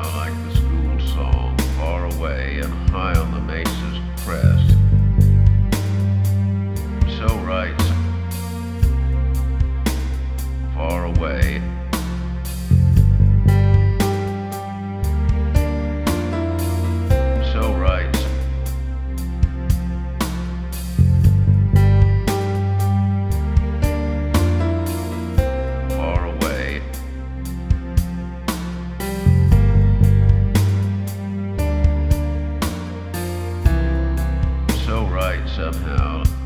like somehow.